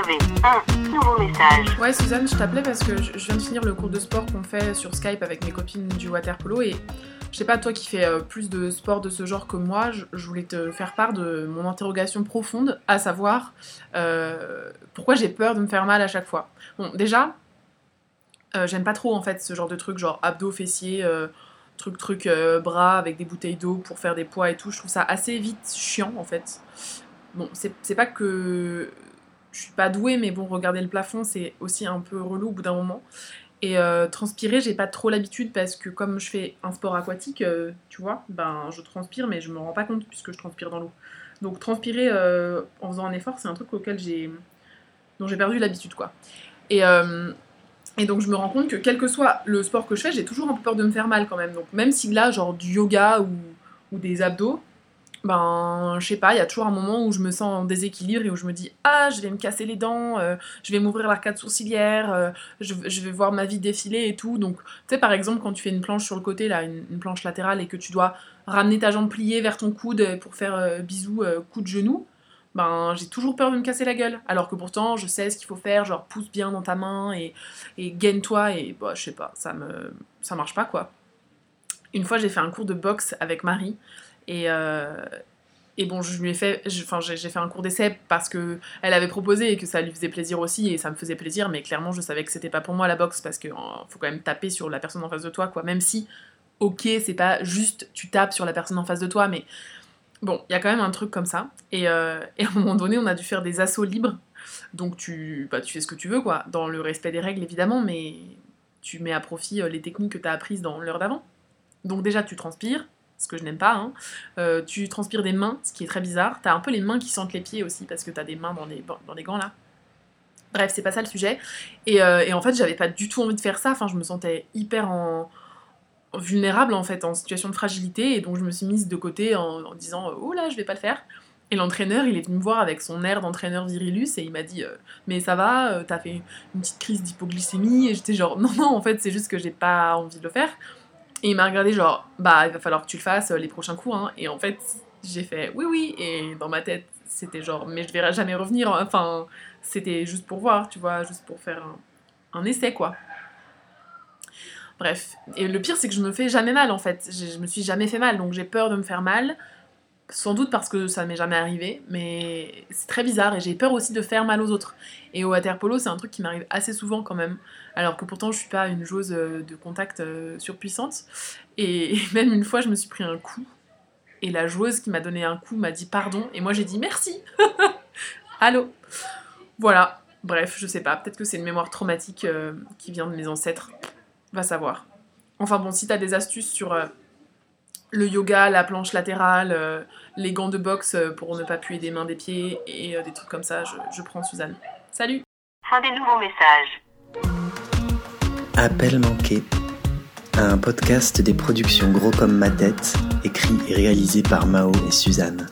un nouveau message. Ouais, Suzanne, je t'appelais parce que je viens de finir le cours de sport qu'on fait sur Skype avec mes copines du water polo et je sais pas, toi qui fais euh, plus de sport de ce genre que moi, je, voulais te faire part de mon interrogation profonde, à savoir euh, pourquoi j'ai peur de me faire mal à chaque fois. Bon, déjà, euh, j'aime pas trop en fait ce genre de truc, genre abdos, fessiers, truc, truc, bras avec des bouteilles d'eau pour faire des poids et tout. Je trouve ça assez vite chiant en fait. Bon, c'est pas que je suis pas douée, mais bon, regarder le plafond, c'est aussi un peu relou au bout d'un moment. Et euh, transpirer, j'ai pas trop l'habitude parce que comme je fais un sport aquatique, euh, tu vois, ben je transpire, mais je me rends pas compte puisque je transpire dans l'eau. Donc transpirer euh, en faisant un effort, c'est un truc auquel j'ai dont j'ai perdu l'habitude, quoi. Et, et donc je me rends compte que quel que soit le sport que je fais, j'ai toujours un peu peur de me faire mal quand même. Donc même si là, genre du yoga ou, ou des abdos, ben, je sais pas, il y a toujours un moment où je me sens en déséquilibre et où je me dis Ah, je vais me casser les dents, euh, je vais m'ouvrir l'arcade sourcilière, euh, je, vais voir ma vie défiler et tout. Donc, tu sais, par exemple, quand tu fais une planche sur le côté, là, une, planche latérale, et que tu dois ramener ta jambe pliée vers ton coude pour faire euh, bisou, coup de genou, ben, j'ai toujours peur de me casser la gueule. Alors que pourtant, je sais ce qu'il faut faire, genre pousse bien dans ta main et, et gaine-toi, et bah, je sais pas, ça, me, ça marche pas quoi. Une fois, j'ai fait un cours de boxe avec Marie. Et, euh, et bon, je lui ai fait, enfin, j'ai fait un cours d'essai parce que elle avait proposé et que ça lui faisait plaisir aussi et ça me faisait plaisir, mais clairement, je savais que c'était pas pour moi la boxe parce qu'il faut quand même taper sur la personne en face de toi, quoi. Même si, ok, c'est pas juste tu tapes sur la personne en face de toi, mais bon, il y a quand même un truc comme ça. Et, euh, et, à un moment donné, on a dû faire des assauts libres. Donc tu, bah, tu fais ce que tu veux, quoi, dans le respect des règles évidemment, mais tu mets à profit euh, les techniques que tu as apprises dans l'heure d'avant. Donc déjà, tu transpires, ce que je n'aime pas. Hein. Euh, tu transpires des mains, ce qui est très bizarre. T'as un peu les mains qui sentent les pieds aussi, parce que t'as des mains dans les, dans les gants là. Bref, c'est pas ça le sujet. Et, euh, et en fait, j'avais pas du tout envie de faire ça. Enfin, je me sentais hyper vulnérable en fait, en situation de fragilité. Et donc, je me suis mise de côté en, disant Oh là, je vais pas le faire. Et l'entraîneur, il est venu me voir avec son air d'entraîneur virilus et il m'a dit euh, Mais ça va, t'as fait une petite crise d'hypoglycémie Et j'étais genre Non, non, en fait, c'est juste que j'ai pas envie de le faire. Et il m'a regardé genre, bah il va falloir que tu le fasses euh, les prochains cours. Hein. Et en fait, j'ai fait oui, oui. Et dans ma tête, c'était genre, mais je verrai jamais revenir. Hein. Enfin, c'était juste pour voir, tu vois, juste pour faire un, essai, quoi. Bref. Et le pire, c'est que je me fais jamais mal, en fait. Je, me suis jamais fait mal, donc j'ai peur de me faire mal. Sans doute parce que ça m'est jamais arrivé, mais c'est très bizarre et j'ai peur aussi de faire mal aux autres. Et au water polo, c'est un truc qui m'arrive assez souvent quand même, alors que pourtant je suis pas une joueuse euh, de contact euh, surpuissante. Et même une fois, je me suis pris un coup et la joueuse qui m'a donné un coup m'a dit pardon et moi j'ai dit merci. Allô. Voilà. Bref, je sais pas. Peut-être que c'est une mémoire traumatique euh, qui vient de mes ancêtres. Va savoir. Enfin bon, si t'as des astuces sur le yoga, la planche latérale, euh, les gants de boxe euh, pour ne pas puer des mains des pieds et euh, des trucs comme ça, je, prends Suzanne. Salut Fin des nouveaux messages. Appel manqué. Un podcast des productions Gros comme ma tête, écrit et réalisé par Mao et Suzanne.